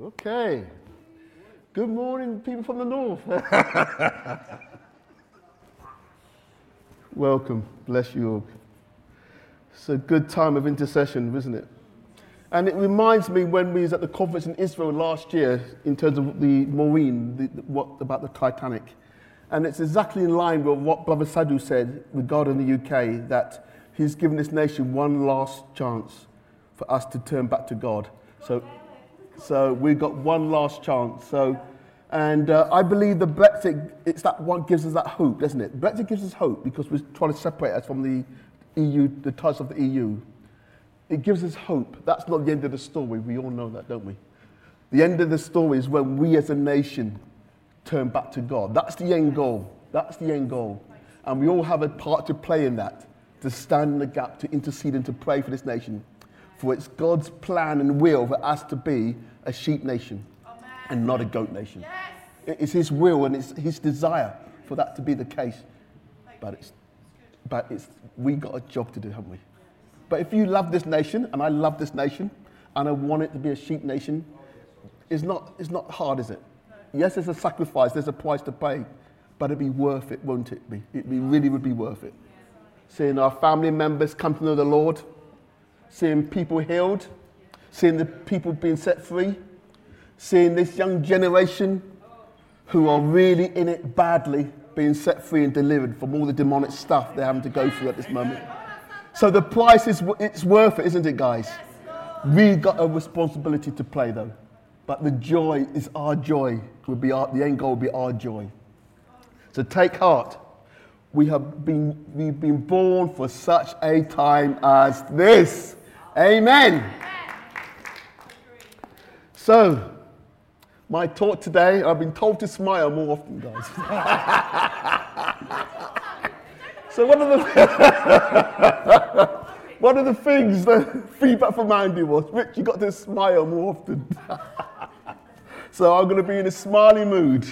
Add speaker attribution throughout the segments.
Speaker 1: Okay. Good morning, people from the north. Welcome. Bless you all. It's a good time of intercession, isn't it? And it reminds me when we was at the conference in Israel last year in terms of the Maureen, the, the, what about the Titanic. And it's exactly in line with what Brother Sadhu said regarding the UK, that he's given this nation one last chance for us to turn back to God. So, so we've got one last chance. So, and uh, I believe the Brexit, it's that one gives us that hope, doesn't it? Brexit gives us hope because we're trying to separate us from the EU, the ties of the EU. It gives us hope. That's not the end of the story. We all know that, don't we? The end of the story is when we as a nation turn back to God. That's the end goal. That's the end goal. And we all have a part to play in that, to stand in the gap, to intercede and to pray for this nation. For it's God's plan and will for us to be a sheep nation and not a goat nation. It's His will and it's His desire for that to be the case. But it's, but it's, we got a job to do, haven't we? But if you love this nation, and I love this nation, and I want it to be a sheep nation, it's not, it's not hard, is it? Yes, there's a sacrifice, there's a price to pay, but it'd be worth it, won't it be? It be, really would be worth it. Seeing our family members come to know the Lord, seeing people healed, seeing the people being set free, seeing this young generation who are really in it badly being set free and delivered from all the demonic stuff they're having to go through at this moment. So the price is it's worth it, isn't it, guys? We got a responsibility to play though. But the joy is our joy. Will be our, the end goal will be our joy. So take heart. We have been we've been born for such a time as this. Amen. So my talk today, I've been told to smile more often, guys. so one of the one of the things, the feedback from Andy was, Rich, you got to smile more often. so I'm going to be in a smiley mood.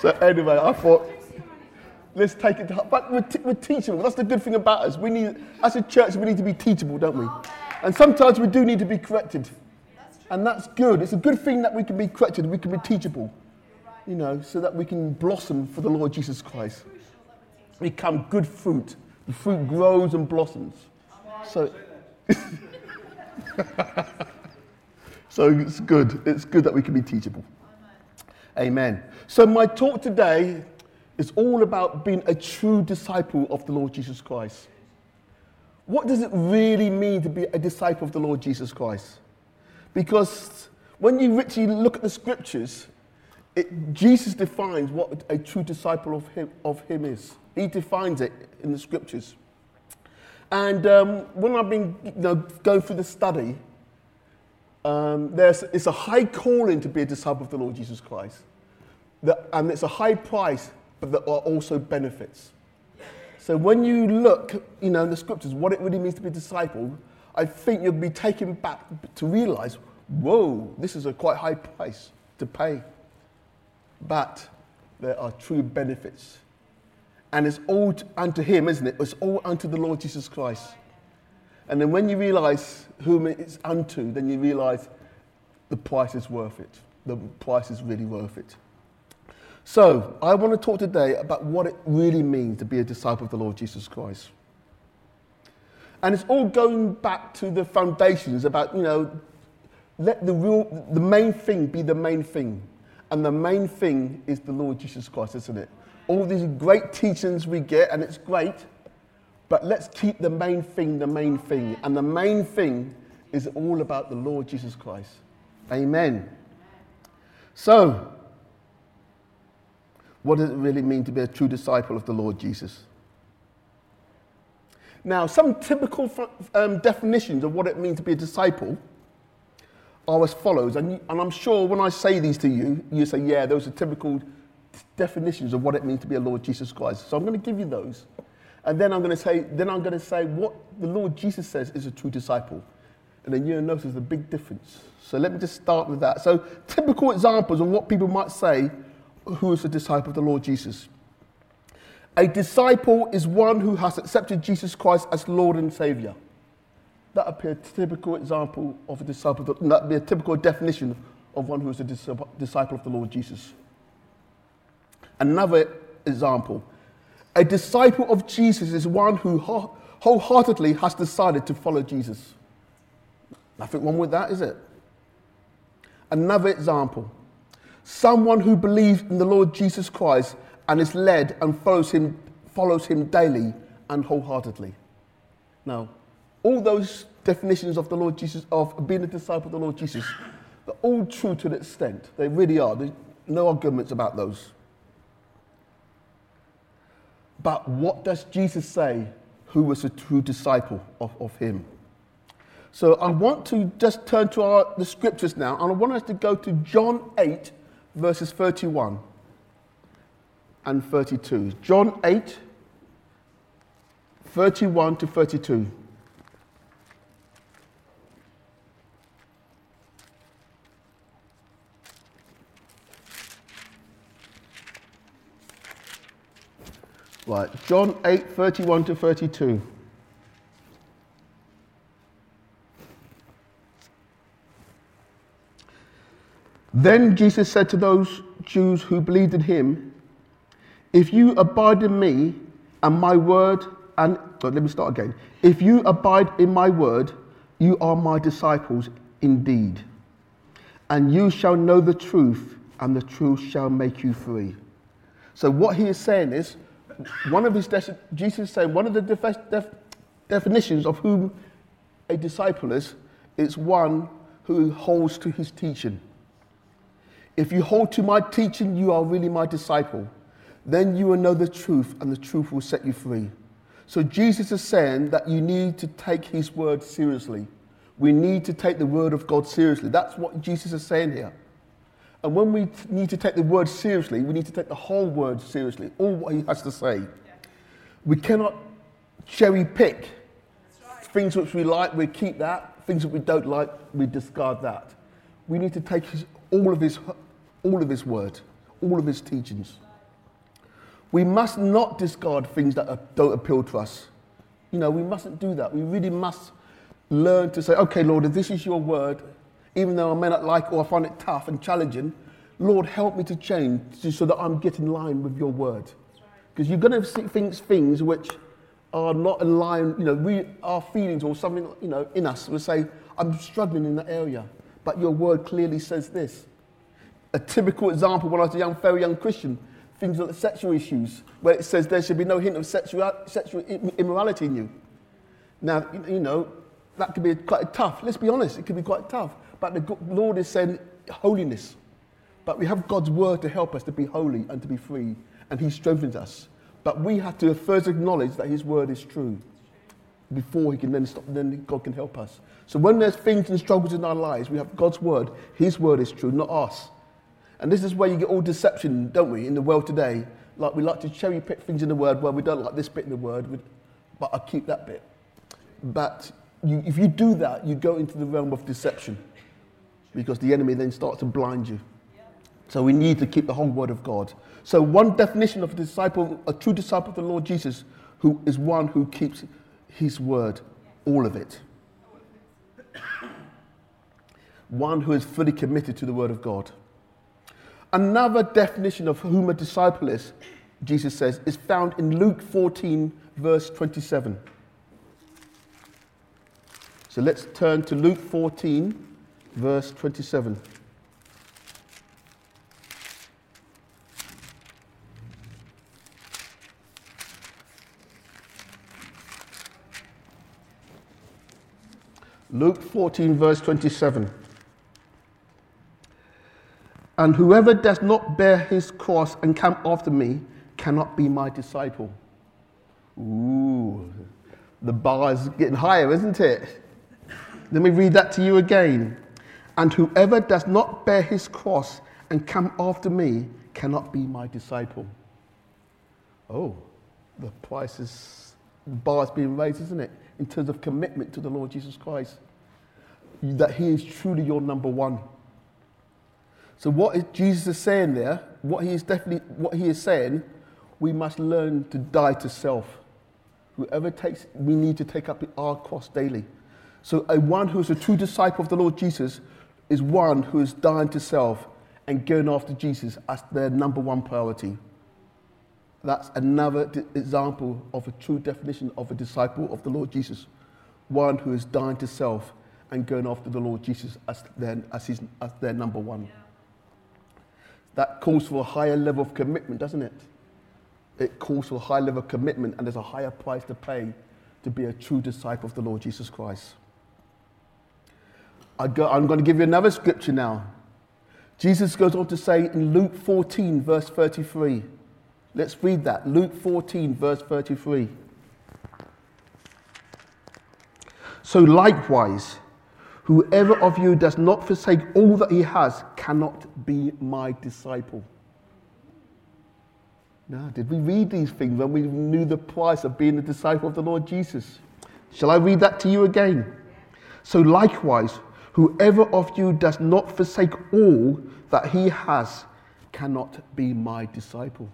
Speaker 1: so anyway, I thought Let's take it to heart. But we're, t- we're teachable. That's the good thing about us. We need, as a church, we need to be teachable, don't we? And sometimes we do need to be corrected. And that's good. It's a good thing that we can be corrected, we can be teachable, you know, so that we can blossom for the Lord Jesus Christ. Become good fruit. The fruit grows and blossoms. So, so it's good. It's good that we can be teachable. Amen. So my talk today is all about being a true disciple of the Lord Jesus Christ. What does it really mean to be a disciple of the Lord Jesus Christ? Because when you actually look at the scriptures, it, Jesus defines what a true disciple of him, of him is. He defines it in the scriptures. And um, when I've been you know, going through the study, um, there's, it's a high calling to be a disciple of the Lord Jesus Christ. The, and it's a high price but there are also benefits. So when you look, you know, in the scriptures, what it really means to be a disciple, I think you'll be taken back to realize, whoa, this is a quite high price to pay. But there are true benefits. And it's all unto him, isn't it? It's all unto the Lord Jesus Christ. And then when you realize whom it's unto, then you realize the price is worth it. The price is really worth it. So, I want to talk today about what it really means to be a disciple of the Lord Jesus Christ. And it's all going back to the foundations about, you know, let the real, the main thing be the main thing. And the main thing is the Lord Jesus Christ, isn't it? All these great teachings we get, and it's great, but let's keep the main thing the main thing. And the main thing is all about the Lord Jesus Christ. Amen. So, what does it really mean to be a true disciple of the Lord Jesus? Now, some typical um, definitions of what it means to be a disciple are as follows. And, and I'm sure when I say these to you, you say, yeah, those are typical definitions of what it means to be a Lord Jesus Christ. So I'm going to give you those. And then I'm going to say, then I'm going to say what the Lord Jesus says is a true disciple. And then you'll notice the big difference. So let me just start with that. So typical examples of what people might say who is a disciple of the Lord Jesus. A disciple is one who has accepted Jesus Christ as Lord and Savior. That would be a typical example of a disciple. That would be a typical definition of one who is a disciple of the Lord Jesus. Another example a disciple of Jesus is one who wholeheartedly has decided to follow Jesus. Nothing wrong with that, is it? Another example someone who believes in the Lord Jesus Christ and is led and follows him, follows him daily and wholeheartedly. Now, all those definitions of the Lord Jesus, of being a disciple of the Lord Jesus, they're all true to an extent. They really are. There's no arguments about those. But what does Jesus say who was a true disciple of, of him? So I want to just turn to our, the scriptures now, and I want us to go to John 8, verses 31 and 32. John 8, 31 to 32. Right, John 8, 31 to 32. Then Jesus said to those Jews who believed in him, If you abide in me and my word, and let me start again. If you abide in my word, you are my disciples indeed. And you shall know the truth, and the truth shall make you free. So, what he is saying is, one of his, de- Jesus is saying, one of the def- def- definitions of whom a disciple is, is one who holds to his teaching. If you hold to my teaching, you are really my disciple. Then you will know the truth, and the truth will set you free. So Jesus is saying that you need to take his word seriously. We need to take the word of God seriously. That's what Jesus is saying here. And when we need to take the word seriously, we need to take the whole word seriously, all what he has to say. We cannot cherry pick right. things which we like, we keep that. Things that we don't like, we discard that. We need to take his, all of his all of His word, all of His teachings. We must not discard things that don't appeal to us. You know, we mustn't do that. We really must learn to say, okay, Lord, if this is your word, even though I may not like or I find it tough and challenging, Lord, help me to change so that I'm getting in line with your word. Because you're going to see things, things which are not in line, you know, we, our feelings or something, you know, in us will say, I'm struggling in that area. But your word clearly says this a typical example when I was a young, very young Christian, things like sexual issues, where it says there should be no hint of sexual, sexual immorality in you. Now, you know, that could be quite tough. Let's be honest, it could be quite tough. But the Lord is saying holiness. But we have God's word to help us to be holy and to be free, and He strengthens us. But we have to first acknowledge that His word is true before He can then stop, then God can help us. So when there's things and struggles in our lives, we have God's word. His word is true, not us. And this is where you get all deception, don't we, in the world today? Like we like to cherry pick things in the word where we don't like this bit in the word, but I keep that bit. But you, if you do that, you go into the realm of deception because the enemy then starts to blind you. So we need to keep the whole word of God. So one definition of a disciple, a true disciple of the Lord Jesus, who is one who keeps his word, all of it. One who is fully committed to the word of God. Another definition of whom a disciple is, Jesus says, is found in Luke 14, verse 27. So let's turn to Luke 14, verse 27. Luke 14, verse 27. And whoever does not bear his cross and come after me cannot be my disciple. Ooh, the bar is getting higher, isn't it? Let me read that to you again. And whoever does not bear his cross and come after me cannot be my disciple. Oh, the price is, the bar is being raised, isn't it? In terms of commitment to the Lord Jesus Christ. That he is truly your number one. So what is Jesus is saying there, what he is definitely what he is saying, we must learn to die to self. Whoever takes, we need to take up our cross daily. So, a one who is a true disciple of the Lord Jesus is one who is dying to self and going after Jesus as their number one priority. That's another example of a true definition of a disciple of the Lord Jesus. One who is dying to self and going after the Lord Jesus as their, as his, as their number one. Yeah. That calls for a higher level of commitment, doesn't it? It calls for a high level of commitment, and there's a higher price to pay to be a true disciple of the Lord Jesus Christ. I I'm going to give you another scripture now. Jesus goes on to say in Luke 14, verse 33. Let's read that. Luke 14, verse 33. So, likewise, whoever of you does not forsake all that he has cannot be my disciple. Now, did we read these things when we knew the price of being a disciple of the Lord Jesus? Shall I read that to you again? So, likewise, Whoever of you does not forsake all that he has cannot be my disciple.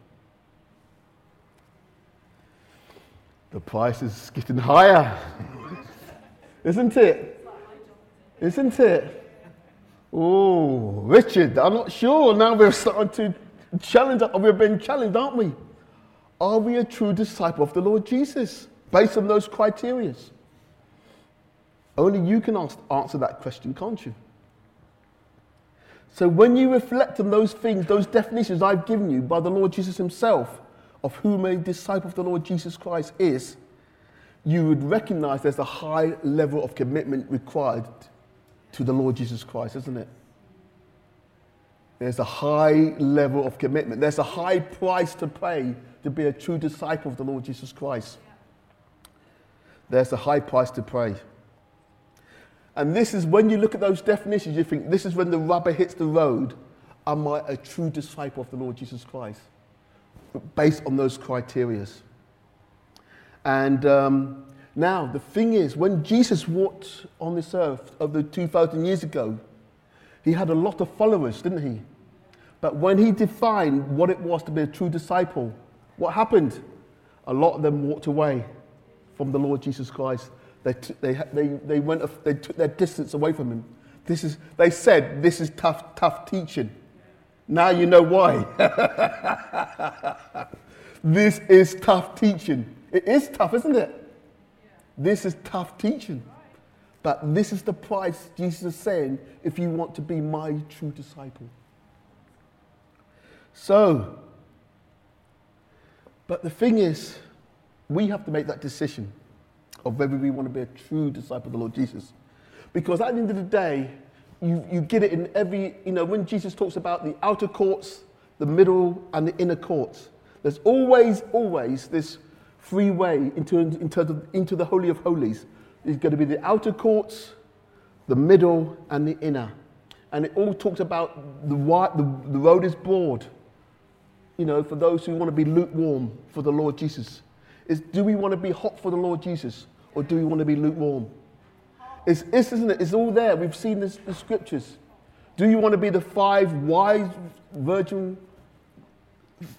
Speaker 1: The price is getting higher, isn't it? Isn't it? Oh, Richard, I'm not sure. Now we're starting to challenge, we're being challenged, aren't we? Are we a true disciple of the Lord Jesus based on those criteria? Only you can ask, answer that question, can't you? So when you reflect on those things, those definitions I've given you by the Lord Jesus Himself of whom a disciple of the Lord Jesus Christ is, you would recognize there's a high level of commitment required to the Lord Jesus Christ, isn't it? There's a high level of commitment. There's a high price to pay to be a true disciple of the Lord Jesus Christ. There's a high price to pay. And this is when you look at those definitions, you think this is when the rubber hits the road. Am I a true disciple of the Lord Jesus Christ? Based on those criteria. And um, now, the thing is, when Jesus walked on this earth over 2,000 years ago, he had a lot of followers, didn't he? But when he defined what it was to be a true disciple, what happened? A lot of them walked away from the Lord Jesus Christ. They, t- they, they, they, went, they took their distance away from him. This is, they said, This is tough, tough teaching. Now you know why. this is tough teaching. It is tough, isn't it? This is tough teaching. But this is the price Jesus is saying if you want to be my true disciple. So, but the thing is, we have to make that decision of whether we want to be a true disciple of the Lord Jesus. Because at the end of the day, you, you get it in every, you know, when Jesus talks about the outer courts, the middle, and the inner courts, there's always, always this free way into, into, the, into the Holy of Holies. is going to be the outer courts, the middle, and the inner. And it all talks about the, the, the road is broad, you know, for those who want to be lukewarm for the Lord Jesus. Is do we want to be hot for the Lord Jesus? or do we want to be lukewarm? It's, it's, isn't it? It's all there. We've seen this, the scriptures. Do you want to be the five wise virgin,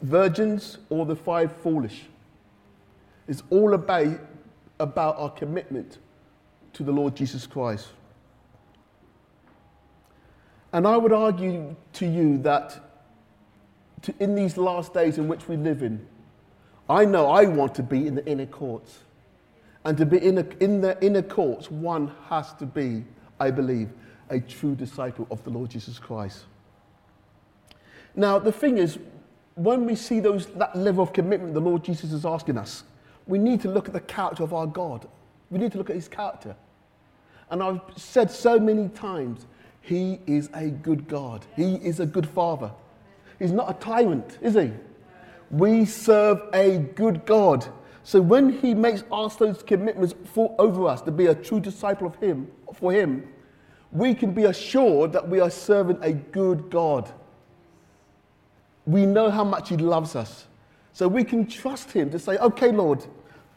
Speaker 1: virgins or the five foolish? It's all about, about our commitment to the Lord Jesus Christ. And I would argue to you that to, in these last days in which we live in, I know I want to be in the inner courts. And to be in, a, in the inner courts, one has to be, I believe, a true disciple of the Lord Jesus Christ. Now, the thing is, when we see those, that level of commitment the Lord Jesus is asking us, we need to look at the character of our God. We need to look at his character. And I've said so many times, he is a good God. He is a good father. He's not a tyrant, is he? We serve a good God. So when he makes us those commitments for, over us to be a true disciple of him, for him, we can be assured that we are serving a good God. We know how much he loves us. So we can trust him to say, okay, Lord,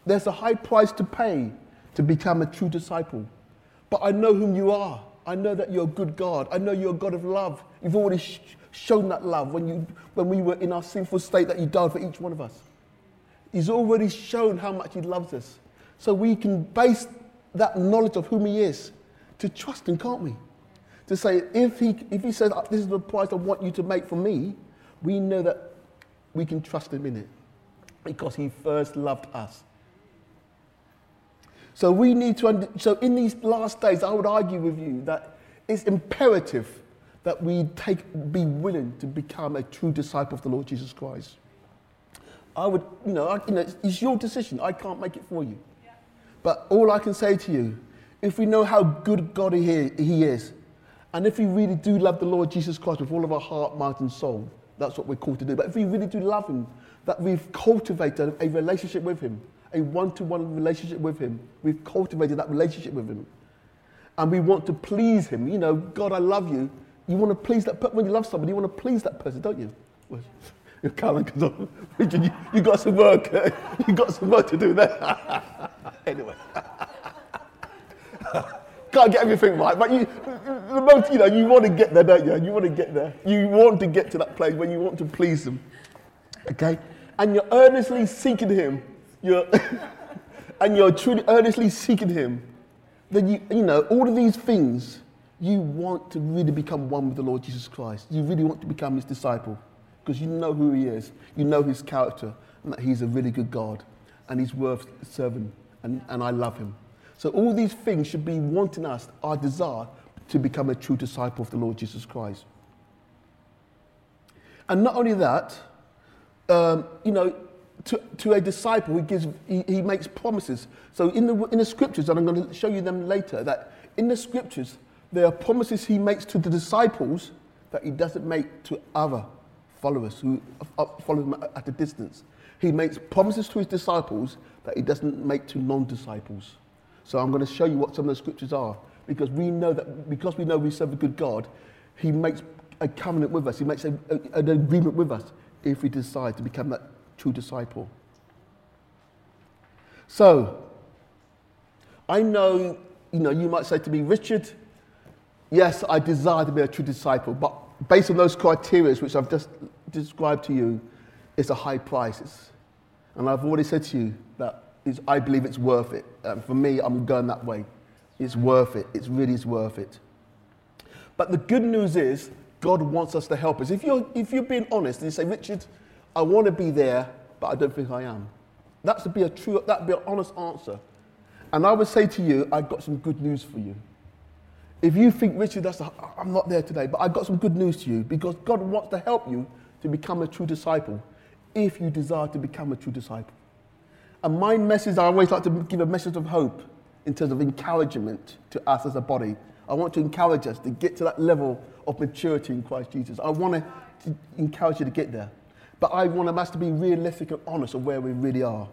Speaker 1: there's a high price to pay to become a true disciple. But I know whom you are. I know that you're a good God. I know you're a God of love. You've already sh- shown that love when, you, when we were in our sinful state that you died for each one of us. He's already shown how much He loves us. So we can base that knowledge of whom He is to trust Him, can't we? To say, if He, if he says, uh, This is the price I want you to make for me, we know that we can trust Him in it because He first loved us. So we need to, under, so in these last days, I would argue with you that it's imperative that we take, be willing to become a true disciple of the Lord Jesus Christ. I would, you know, I, you know it's, your decision. I can't make it for you. But all I can say to you, if we know how good God he, he is, and if we really do love the Lord Jesus Christ with all of our heart, mind, and soul, that's what we're called to do. But if we really do love Him, that we've cultivated a relationship with Him, a one to one relationship with Him, we've cultivated that relationship with Him. And we want to please Him. You know, God, I love you. You want to please that person. When you love somebody, you want to please that person, don't you? If Callan on, Richard, you, you got some work. you got some work to do there. anyway. Can't get everything right, but you, the most, you know, you want to get there, don't you? You want to get there. You want to get to that place where you want to please Him. Okay? And you're earnestly seeking Him. You're and you're truly earnestly seeking Him. Then you, you know, all of these things, you want to really become one with the Lord Jesus Christ. You really want to become His disciple because you know who He is, you know His character, and that He's a really good God, and He's worth serving, and, and I love Him. So all these things should be wanting us, our desire to become a true disciple of the Lord Jesus Christ. And not only that, um, you know, to, to a disciple, he, gives, he, he makes promises. So in the, in the scriptures, and I'm going to show you them later, that in the scriptures, there are promises he makes to the disciples that he doesn't make to other followers who uh, follow him at a distance. He makes promises to his disciples that he doesn't make to non disciples. So I'm going to show you what some of the scriptures are because we know that because we know we serve a good God, He makes a covenant with us. He makes a, a, an agreement with us if we decide to become that true disciple. So I know, you know, you might say to me, Richard, yes, I desire to be a true disciple, but based on those criteria which I've just described to you, it's a high price. And I've already said to you that is, I believe it's worth it. And for me, I'm going that way. It's worth it. It's really is worth it. But the good news is, God wants us to help us. If you're, if you're being honest and you say, Richard, I want to be there, but I don't think I am. That's to be a true, that'd be an honest answer. And I would say to you, I've got some good news for you. If you think, Richard, that's a, I'm not there today, but I've got some good news to you because God wants to help you to become a true disciple if you desire to become a true disciple. And my message, I always like to give a message of hope in terms of encouragement to us as a body. I want to encourage us to get to that level of maturity in Christ Jesus. I want to encourage you to get there. But I want us to be realistic and honest of where we really are.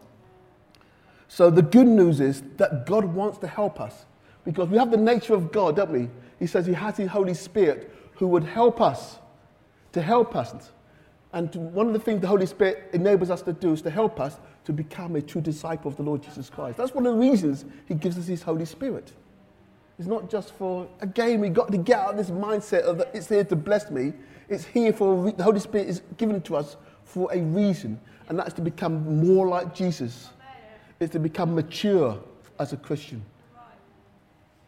Speaker 1: So the good news is that God wants to help us because we have the nature of God, don't we? He says He has His Holy Spirit who would help us, to help us. And one of the things the Holy Spirit enables us to do is to help us to become a true disciple of the Lord Jesus Christ. That's one of the reasons He gives us His Holy Spirit. It's not just for, again, we've got to get out of this mindset of that it's here to bless me. It's here for, the Holy Spirit is given to us for a reason, and that's to become more like Jesus. It's to become mature as a Christian.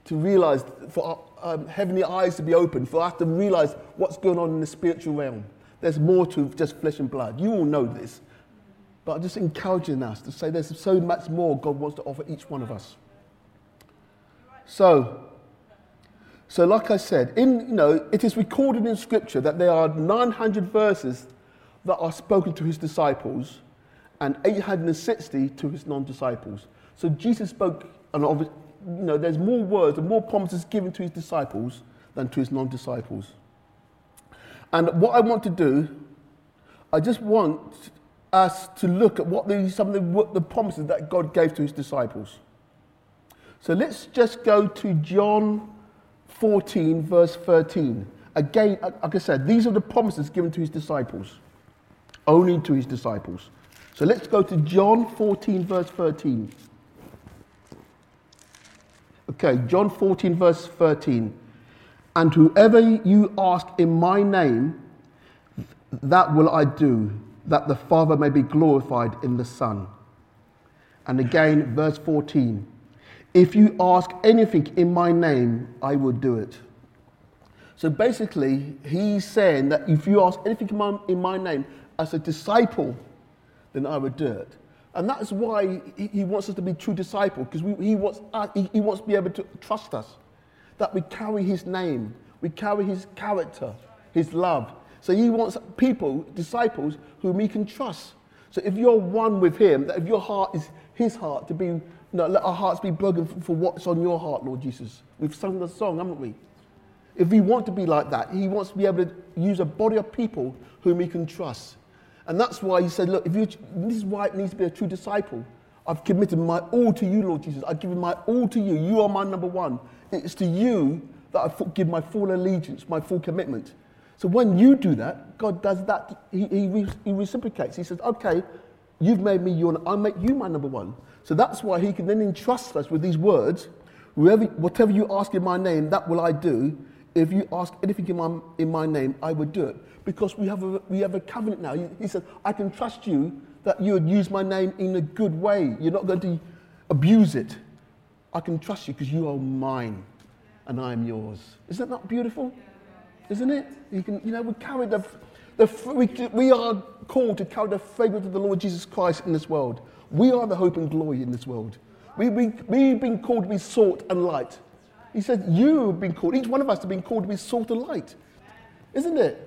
Speaker 1: To realize, for our um, heavenly eyes to be open, for us to realize what's going on in the spiritual realm. There's more to just flesh and blood. You all know this. But I'm just encouraging us to say there's so much more God wants to offer each one of us. So, so like I said, in, you know, it is recorded in Scripture that there are 900 verses that are spoken to his disciples and 860 to his non-disciples. So Jesus spoke, and you know, there's more words and more promises given to his disciples than to his non-disciples. And what I want to do, I just want us to look at what the, some of the, the promises that God gave to his disciples. So let's just go to John 14, verse 13. Again, like I said, these are the promises given to his disciples, only to his disciples. So let's go to John 14, verse 13. Okay, John 14, verse 13. And whoever you ask in my name, that will I do that the Father may be glorified in the Son. And again, verse 14 If you ask anything in my name, I will do it. So basically, he's saying that if you ask anything in my, in my name as a disciple, then I would do it. And that's why he, wants us to be true disciples, because he, wants, uh, he wants to be able to trust us, that we carry his name, we carry his character, his love. So he wants people, disciples, whom he can trust. So if you're one with him, that if your heart is his heart, to be, you know, let our hearts be broken for, for what's on your heart, Lord Jesus. We've sung the song, haven't we? If we want to be like that, he wants to be able to use a body of people whom he can trust. And that's why he said, Look, if you, this is why it needs to be a true disciple. I've committed my all to you, Lord Jesus. I've given my all to you. You are my number one. It's to you that I give my full allegiance, my full commitment. So when you do that, God does that. He, he, he reciprocates. He says, Okay, you've made me your, I make you my number one. So that's why he can then entrust us with these words. Whatever you ask in my name, that will I do. If you ask anything in my, in my name, I would do it. Because we have a, we have a covenant now. He, he said, I can trust you that you would use my name in a good way. You're not going to abuse it. I can trust you because you are mine and I am yours. Isn't that not beautiful? Isn't it? You, can, you know, we carry the, the we, we are called to carry the fragrance of the Lord Jesus Christ in this world. We are the hope and glory in this world. We, we, we've been called to be salt and light. He said, You have been called, each one of us have been called to be salt and light. Isn't it?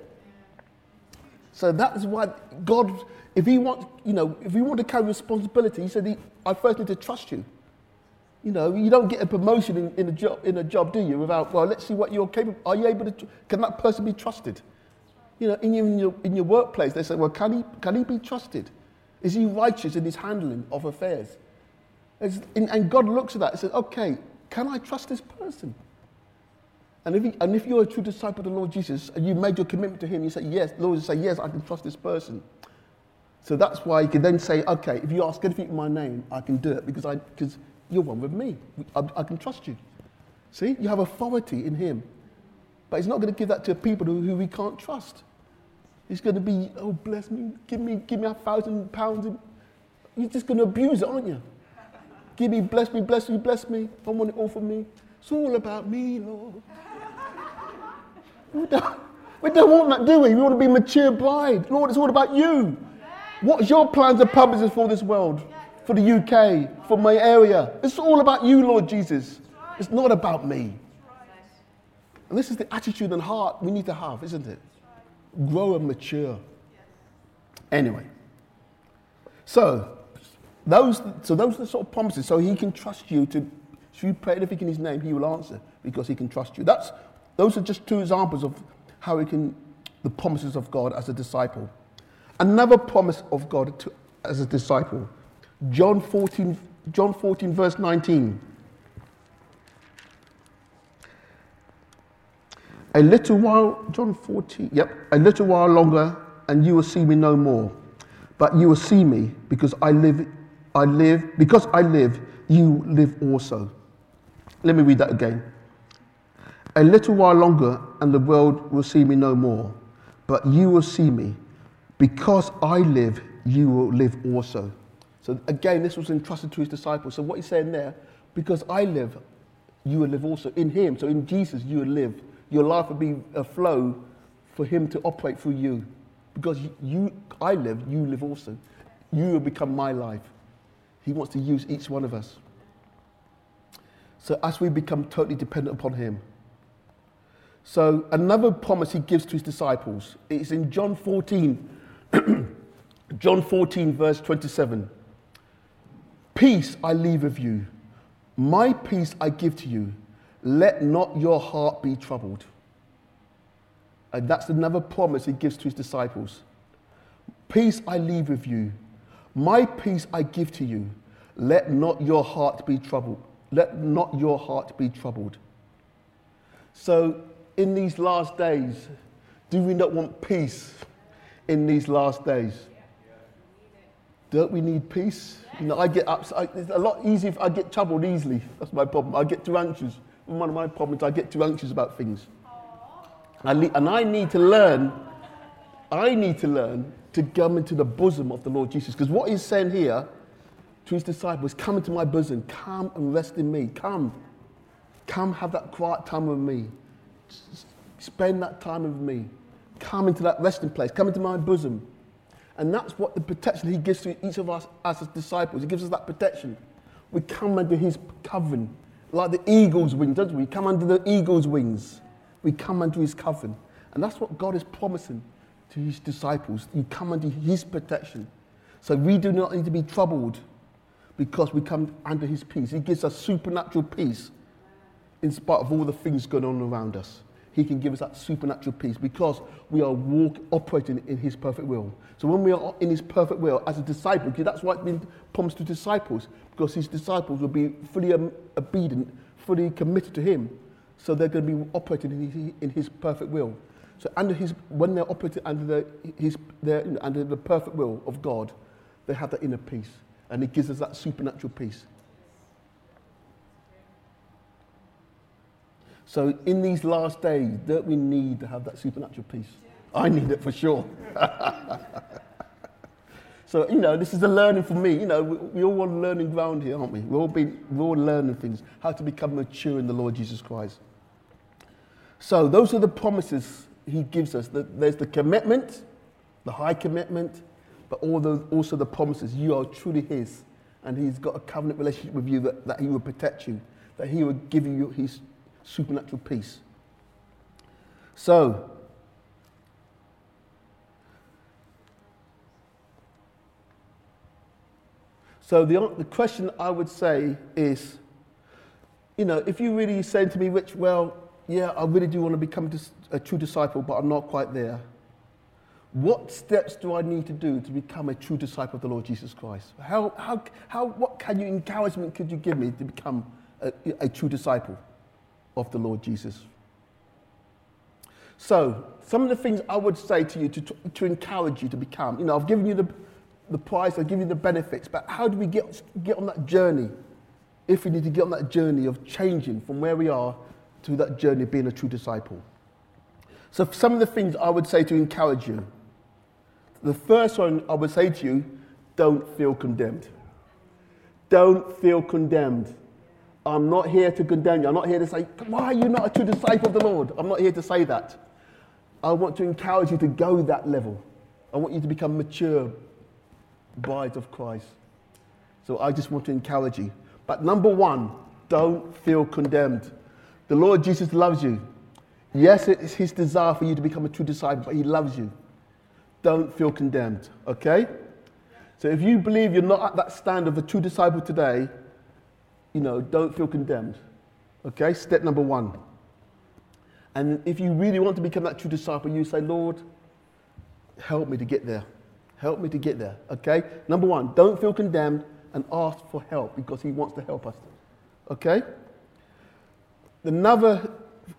Speaker 1: So that's why God, if He wants, you know, if we want to carry responsibility, He said, I first need to trust you. You know, you don't get a promotion in, in, a job, in a job, do you? Without, well, let's see what you're capable. Are you able to? Can that person be trusted? You know, in your, in your, in your workplace, they say, well, can he, can he be trusted? Is he righteous in his handling of affairs? and God looks at that and says, okay, can I trust this person? And if, he, and if you're a true disciple of the Lord Jesus and you made your commitment to him, you say, yes, Lord will say, yes, I can trust this person. So that's why you can then say, okay, if you ask anything in my name, I can do it because, I, because you're one with me. I, I can trust you. See, you have authority in him. But he's not going to give that to people who, who we can't trust. He's going to be, oh, bless me, give me, give me a thousand pounds. You're just going to abuse it, aren't you? Give me, bless me, bless me, bless me. I want it all for me. It's all about me, Lord. we, don't, we don't want that, do we? We want to be mature bride. Lord, it's all about you. What's your plans and purposes for this world, for the UK, for my area? It's all about you, Lord Jesus. It's not about me. And this is the attitude and heart we need to have, isn't it? Grow and mature. Anyway, so those, so those are the sort of promises. So he can trust you to, if you pray anything in his name, he will answer because he can trust you. That's, those are just two examples of how he can, the promises of God as a disciple. Another promise of God to, as a disciple, John 14, John 14, verse 19. A little while, John 14, yep, a little while longer, and you will see me no more. But you will see me because I live I live, because I live, you live also. Let me read that again. A little while longer, and the world will see me no more. But you will see me. Because I live, you will live also. So again, this was entrusted to his disciples. So what he's saying there, because I live, you will live also. In him, so in Jesus, you will live. Your life will be a flow for him to operate through you. Because you, I live, you live also. You will become my life. He wants to use each one of us. So as we become totally dependent upon Him. So another promise He gives to His disciples is in John 14, John 14, verse 27. Peace I leave with you, my peace I give to you. Let not your heart be troubled. And that's another promise He gives to His disciples. Peace I leave with you, my peace I give to you. Let not your heart be troubled. Let not your heart be troubled. So, in these last days, do we not want peace in these last days? Don't we need peace? You know, I get upset. It's a lot easier if I get troubled easily. That's my problem. I get too anxious. One of my problems, I get too anxious about things. and I need to learn, I need to learn to come into the bosom of the Lord Jesus. Because what he's saying here to his disciples, Come into my bosom, come and rest in me. Come. Come have that quiet time with me. Spend that time with me. Come into that resting place. Come into my bosom. And that's what the protection he gives to each of us as his disciples. He gives us that protection. We come under his covering, like the eagle's wings, don't we? We come under the eagle's wings. We come under his covering. And that's what God is promising to his disciples. You come under his protection. So we do not need to be troubled because we come under his peace. He gives us supernatural peace in spite of all the things going on around us. He can give us that supernatural peace because we are walk, operating in His perfect will. So when we are in His perfect will as a disciple, that's why it's been promised to disciples, because His disciples will be fully um, obedient, fully committed to Him. So they're going to be operating in His, in his perfect will. So under His, when they're operating under the, his, know, under the perfect will of God, they have that inner peace, and He gives us that supernatural peace. So in these last days, don't we need to have that supernatural peace? I need it for sure. so, you know, this is a learning for me. You know, we, we all want learning ground here, aren't we? We're all, being, we're all learning things, how to become mature in the Lord Jesus Christ. So those are the promises he gives us. There's the commitment, the high commitment, but also the promises. You are truly his, and he's got a covenant relationship with you that, that he will protect you, that he will give you his supernatural peace. So, so the, the question I would say is, you know, if you really say to me, Rich, well, yeah, I really do want to become a true disciple, but I'm not quite there. What steps do I need to do to become a true disciple of the Lord Jesus Christ? How, how, how, what kind of encouragement could you give me to become a, a true disciple? Of the Lord Jesus. So, some of the things I would say to you to, to encourage you to become, you know, I've given you the, the price, I've given you the benefits, but how do we get, get on that journey? If we need to get on that journey of changing from where we are to that journey of being a true disciple. So, some of the things I would say to encourage you. The first one I would say to you don't feel condemned. Don't feel condemned. I'm not here to condemn you. I'm not here to say, why are you not a true disciple of the Lord? I'm not here to say that. I want to encourage you to go that level. I want you to become mature brides of Christ. So I just want to encourage you. But number one, don't feel condemned. The Lord Jesus loves you. Yes, it's his desire for you to become a true disciple, but he loves you. Don't feel condemned, okay? So if you believe you're not at that stand of a true disciple today, you know, don't feel condemned. Okay, step number one. And if you really want to become that true disciple, you say, Lord, help me to get there. Help me to get there. Okay? Number one, don't feel condemned and ask for help because He wants to help us. Okay? Another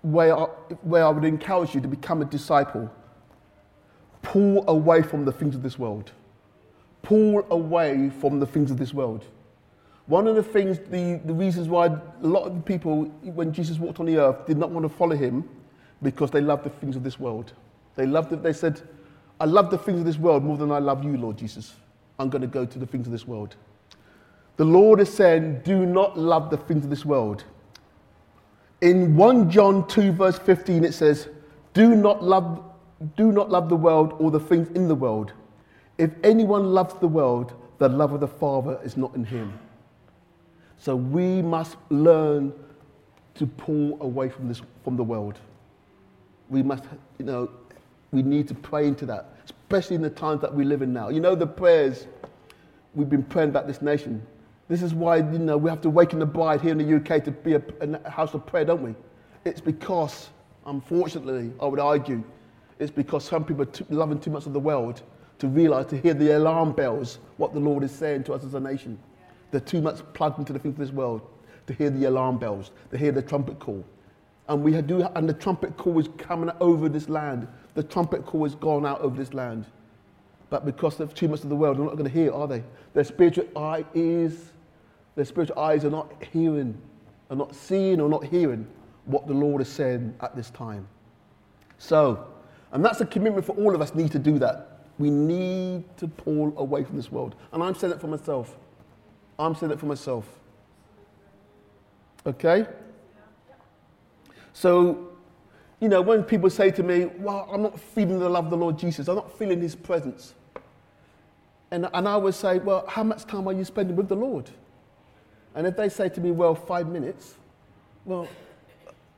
Speaker 1: way I, where I would encourage you to become a disciple, pull away from the things of this world. Pull away from the things of this world. One of the things, the, the reasons why a lot of people, when Jesus walked on the earth, did not want to follow him because they loved the things of this world. They loved it. They said, I love the things of this world more than I love you, Lord Jesus. I'm going to go to the things of this world. The Lord is saying, do not love the things of this world. In 1 John 2, verse 15, it says, do not love, do not love the world or the things in the world. If anyone loves the world, the love of the Father is not in him. So we must learn to pull away from this from the world. We must, you know, we need to pray into that, especially in the times that we live in now. You know, the prayers we've been praying about this nation. This is why, you know, we have to waken the bride here in the UK to be a, a house of prayer, don't we? It's because, unfortunately, I would argue, it's because some people are too, loving too much of the world to realize, to hear the alarm bells, what the Lord is saying to us as a nation. They're too much plugged into the things of this world to hear the alarm bells, to hear the trumpet call. And we do, and the trumpet call is coming over this land. The trumpet call has gone out over this land. But because of too much of the world, they're not going to hear, are they? Their spiritual eye their spiritual eyes are not hearing, are not seeing or not hearing what the Lord is saying at this time. So, and that's a commitment for all of us need to do that. We need to pull away from this world. And I'm saying that for myself. I'm saying it for myself. Okay? So, you know, when people say to me, well, I'm not feeling the love of the Lord Jesus, I'm not feeling his presence. And, and I would say, well, how much time are you spending with the Lord? And if they say to me, well, five minutes, well,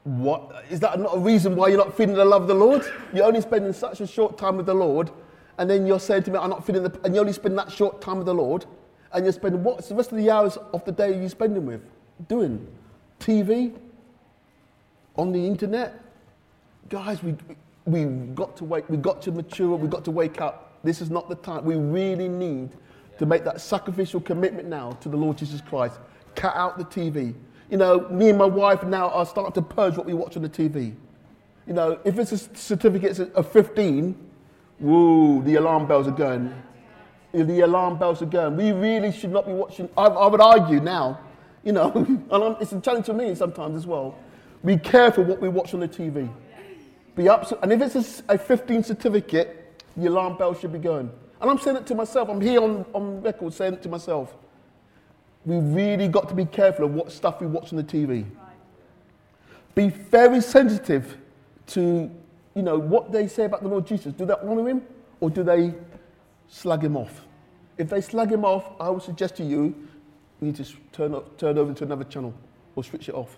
Speaker 1: what? Is that not a reason why you're not feeling the love of the Lord? You're only spending such a short time with the Lord, and then you're saying to me, I'm not feeling the, and you only spend that short time with the Lord, and you're spending what's the rest of the hours of the day you spending with? Doing? TV? On the internet? Guys, we, we got to wait, we got to mature, we got to wake up. This is not the time. We really need to make that sacrificial commitment now to the Lord Jesus Christ. Cut out the TV. You know, me and my wife now are starting to purge what we watch on the TV. You know, if it's a certificate of 15, woo, the alarm bells are going. The alarm bells are going. We really should not be watching. I, I would argue now, you know, and it's a challenge for me sometimes as well. Be careful what we watch on the TV. Be up, and if it's a, a 15 certificate, the alarm bell should be going. And I'm saying it to myself. I'm here on, on record saying it to myself. We really got to be careful of what stuff we watch on the TV. Be very sensitive to, you know, what they say about the Lord Jesus. Do they honor him or do they slug him off? If they slug him off, I would suggest to you, you need to turn, up, turn over to another channel or switch it off.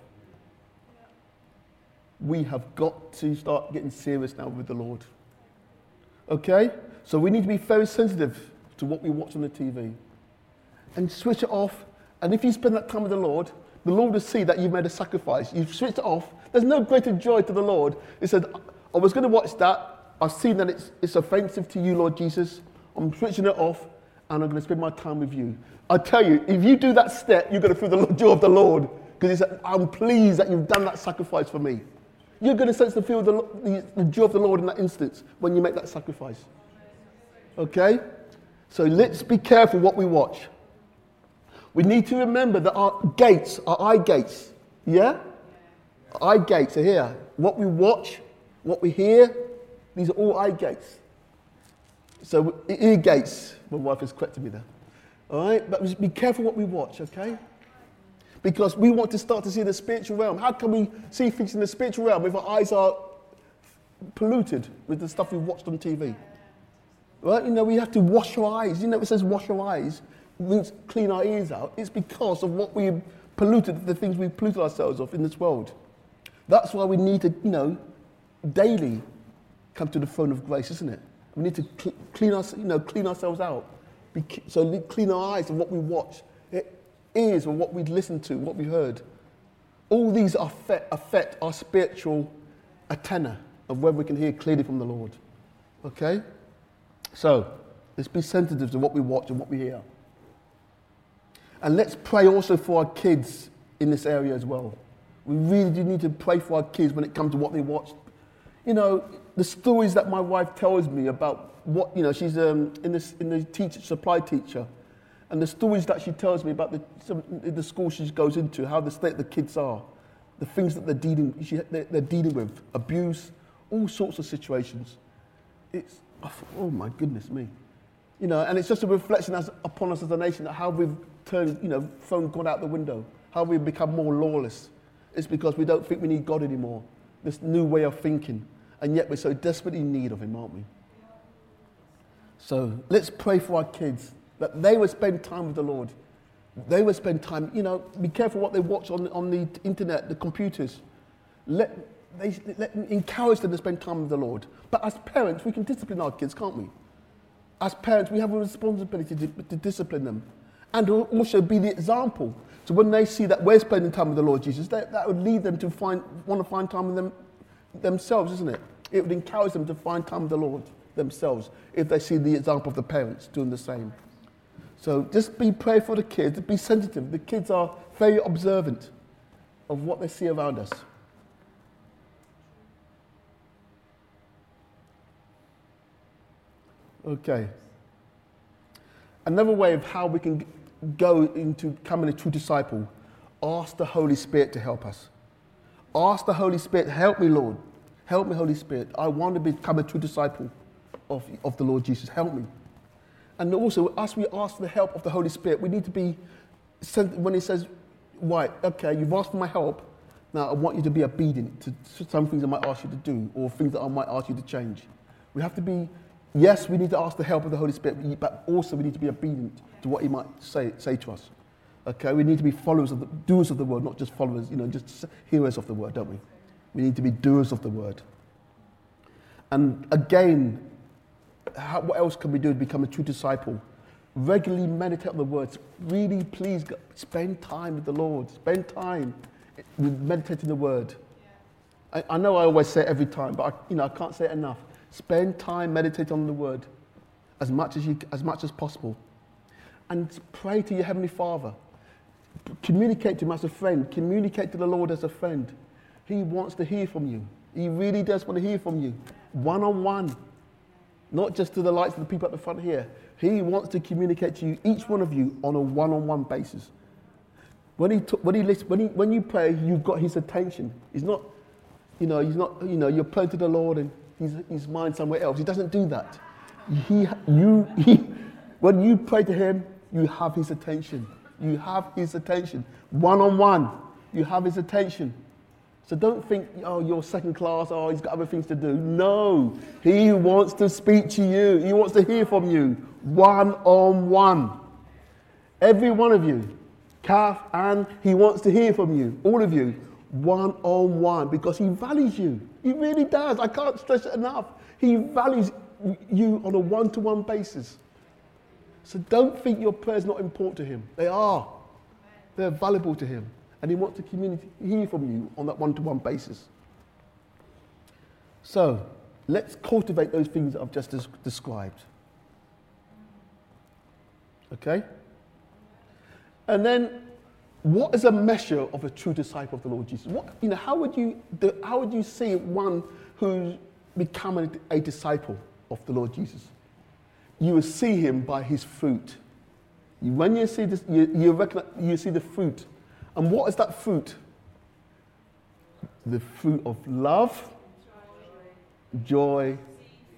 Speaker 1: We have got to start getting serious now with the Lord. Okay? So we need to be very sensitive to what we watch on the TV and switch it off. And if you spend that time with the Lord, the Lord will see that you've made a sacrifice. You've switched it off. There's no greater joy to the Lord. He said, I was going to watch that. I've seen that it's, it's offensive to you, Lord Jesus. I'm switching it off and I'm going to spend my time with you. I tell you, if you do that step, you're going to feel the joy of the Lord because I'm pleased that you've done that sacrifice for me. You're going to sense the feel the, the, the joy of the Lord in that instance when you make that sacrifice. Okay? So let's be careful what we watch. We need to remember that our gates, our eye gates, yeah? Our eye gates are here. What we watch, what we hear, these are all eye gates. So ear gates. My wife has corrected me there. All right? But be careful what we watch, okay? Because we want to start to see the spiritual realm. How can we see things in the spiritual realm if our eyes are polluted with the stuff we've watched on TV? Right? You know, we have to wash our eyes. You know, it says wash our eyes, means clean our ears out. It's because of what we polluted, the things we polluted ourselves of in this world. That's why we need to, you know, daily come to the throne of grace, isn't it? We need to cl- clean, us, you know, clean ourselves out. Be, so clean our eyes of what we watch, ears of what we listen to, what we heard. All these affect, affect our spiritual antenna of whether we can hear clearly from the Lord. Okay? So, let's be sensitive to what we watch and what we hear. And let's pray also for our kids in this area as well. We really do need to pray for our kids when it comes to what they watch. You know, the stories that my wife tells me about what, you know, she's um, in, this, in the teacher, supply teacher, and the stories that she tells me about the, some, the school she goes into, how the state the kids are, the things that they're dealing, she, they're, they're dealing with, abuse, all sorts of situations. It's, oh my goodness me. You know, and it's just a reflection as, upon us as a nation that how we've turned, you know, thrown God out the window, how we've become more lawless. It's because we don't think we need God anymore. This new way of thinking. And yet we're so desperately in need of Him, aren't we? So let's pray for our kids that they will spend time with the Lord. They will spend time, you know, be careful what they watch on, on the internet, the computers. Let, they, let, encourage them to spend time with the Lord. But as parents, we can discipline our kids, can't we? As parents, we have a responsibility to, to discipline them and also be the example. So when they see that we're spending time with the Lord Jesus, that, that would lead them to find, want to find time with them themselves, isn't it? It would encourage them to find time with the Lord themselves if they see the example of the parents doing the same. So just be pray for the kids, be sensitive. The kids are very observant of what they see around us. Okay. Another way of how we can go into becoming a true disciple, ask the Holy Spirit to help us. Ask the Holy Spirit, help me, Lord. Help me, Holy Spirit. I want to become a true disciple of, of the Lord Jesus. Help me. And also, as we ask for the help of the Holy Spirit, we need to be when he says, right, okay, you've asked for my help, now I want you to be obedient to some things I might ask you to do or things that I might ask you to change. We have to be, yes, we need to ask the help of the Holy Spirit, but also we need to be obedient to what he might say, say to us. Okay, we need to be followers of the doers of the word, not just followers, you know, just hearers of the word, don't we? We need to be doers of the word. And again, how, what else can we do to become a true disciple? Regularly meditate on the words. Really, please God, spend time with the Lord. Spend time with meditating the word. I, I, know I always say it every time, but I, you know, I can't say it enough. Spend time meditating on the word as much as, you, as much as possible. And pray to your Heavenly Father communicate to him as a friend, communicate to the Lord as a friend. He wants to hear from you. He really does want to hear from you, one on one, not just to the likes of the people at the front here. He wants to communicate to you, each one of you, on a one on one basis. When, he t- when, he listen, when, he, when you pray, you've got his attention. He's not, you know, he's not, you know, you're praying to the Lord and he's, his mind somewhere else. He doesn't do that. He, you, he, when you pray to him, you have his attention. You have his attention. One on one, you have his attention. So don't think, oh, you're second class, oh, he's got other things to do. No, he wants to speak to you, he wants to hear from you one on one. Every one of you, Kath, and he wants to hear from you, all of you, one on one, because he values you. He really does. I can't stress it enough. He values you on a one to one basis. So don't think your prayers not important to him. They are. They're valuable to him. And he wants to communicate, hear from you on that one-to-one basis. So let's cultivate those things that I've just des- described. Okay? And then what is a measure of a true disciple of the Lord Jesus? What, you know, how, would you, how would you see one who's become a, a disciple of the Lord Jesus? you will see him by his fruit. When you see this, you, you, recognize, you see the fruit. And what is that fruit? The fruit of love, joy,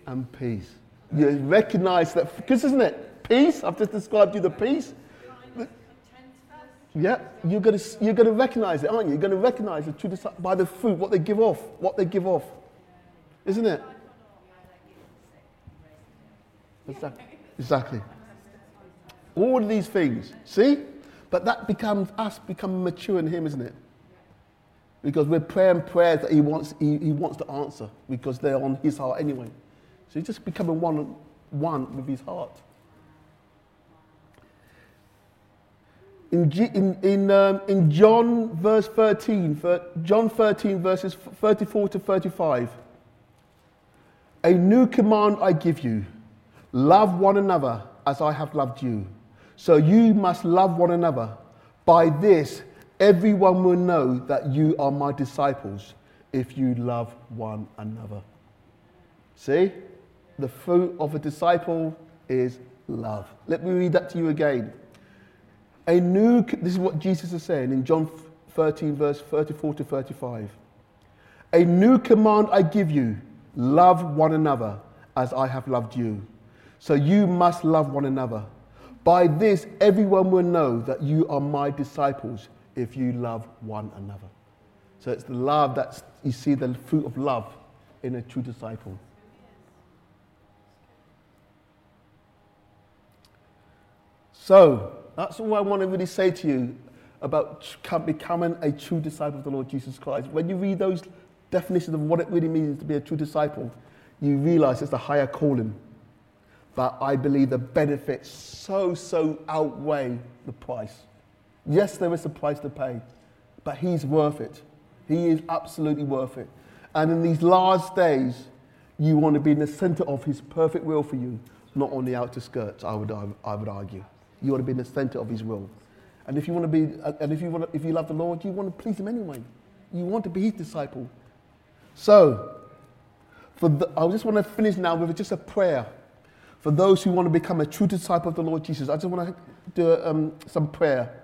Speaker 1: and peace. You recognize that, because isn't it? Peace, I've just described you the peace. Yeah, you're to, you're to recognize it, aren't you? You're going to recognize the by the fruit, what they give off, what they give off. Isn't it? Exactly. exactly. All of these things. See? But that becomes us becoming mature in Him, isn't it? Because we're praying prayers that He wants, he, he wants to answer because they're on His heart anyway. So He's just becoming one, one with His heart. In, G, in, in, um, in John verse 13, John 13 verses 34 to 35, a new command I give you Love one another as I have loved you. So you must love one another. By this, everyone will know that you are my disciples if you love one another. See? The fruit of a disciple is love. Let me read that to you again. A new, this is what Jesus is saying in John 13, verse 34 to 35. A new command I give you love one another as I have loved you. So you must love one another. By this, everyone will know that you are my disciples if you love one another. So it's the love that you see the fruit of love in a true disciple. So that's all I want to really say to you about becoming a true disciple of the Lord Jesus Christ. When you read those definitions of what it really means to be a true disciple, you realize it's a higher calling but I believe the benefits so, so outweigh the price. Yes, there is a price to pay, but He's worth it. He is absolutely worth it. And in these last days, you want to be in the center of His perfect will for you, not on the outer skirts, I would, I would argue. You want to be in the center of His will. And if you want to be, and if you, want to, if you love the Lord, you want to please Him anyway. You want to be His disciple. So, for the, I just want to finish now with just a prayer for those who want to become a true disciple of the Lord Jesus, I just want to do um, some prayer.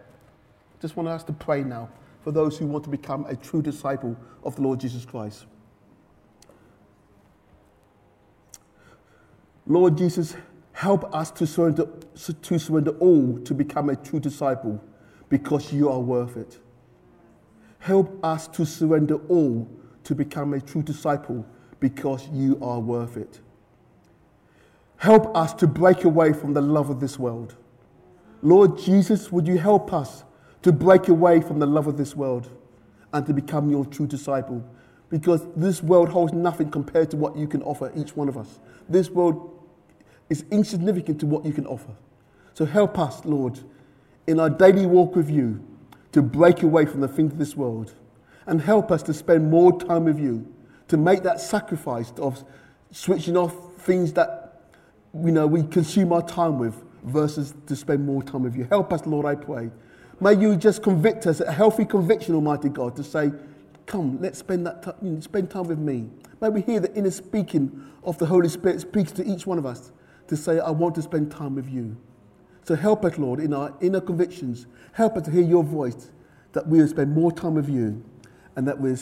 Speaker 1: Just want us to pray now for those who want to become a true disciple of the Lord Jesus Christ. Lord Jesus, help us to surrender, to surrender all to become a true disciple because you are worth it. Help us to surrender all to become a true disciple because you are worth it. Help us to break away from the love of this world. Lord Jesus, would you help us to break away from the love of this world and to become your true disciple? Because this world holds nothing compared to what you can offer each one of us. This world is insignificant to what you can offer. So help us, Lord, in our daily walk with you to break away from the things of this world and help us to spend more time with you, to make that sacrifice of switching off things that you know, we consume our time with versus to spend more time with you. Help us, Lord, I pray. May you just convict us, a healthy conviction, Almighty God, to say, come, let's spend, that t- spend time with me. May we hear the inner speaking of the Holy Spirit speaks to each one of us to say, I want to spend time with you. So help us, Lord, in our inner convictions. Help us to hear your voice, that we will spend more time with you and that we'll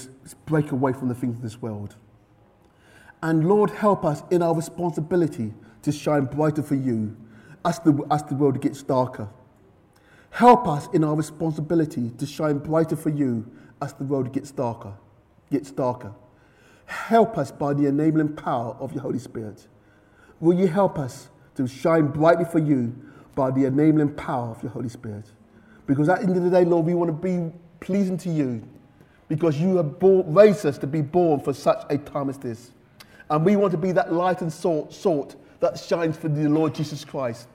Speaker 1: break away from the things of this world. And Lord, help us in our responsibility to shine brighter for you as the, as the world gets darker. Help us in our responsibility to shine brighter for you as the world gets darker, gets darker. Help us by the enabling power of your Holy Spirit. Will you help us to shine brightly for you by the enabling power of your Holy Spirit? Because at the end of the day, Lord, we want to be pleasing to you because you have born, raised us to be born for such a time as this. And we want to be that light and salt, salt that shines for the Lord Jesus Christ.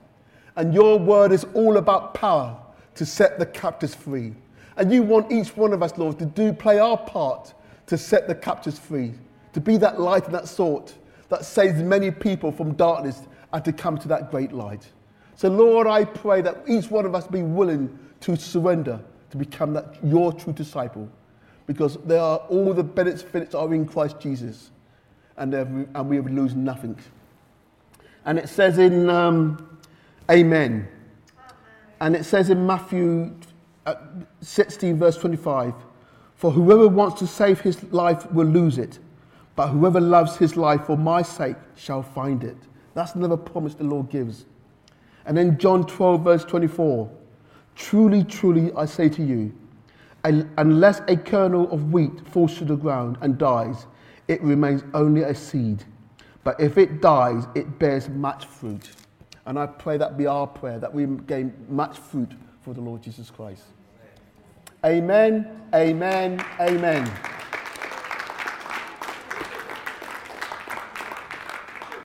Speaker 1: And your word is all about power to set the captives free. And you want each one of us, Lord, to do play our part to set the captives free, to be that light and that salt that saves many people from darkness and to come to that great light. So, Lord, I pray that each one of us be willing to surrender to become that your true disciple, because there are all the benefits are in Christ Jesus, and, and we lose nothing. And it says in um, Amen. And it says in Matthew uh, 16, verse 25 For whoever wants to save his life will lose it, but whoever loves his life for my sake shall find it. That's another promise the Lord gives. And then John 12, verse 24 Truly, truly, I say to you, unless a kernel of wheat falls to the ground and dies, it remains only a seed. But if it dies, it bears much fruit. And I pray that be our prayer, that we gain much fruit for the Lord Jesus Christ. Amen, amen, amen.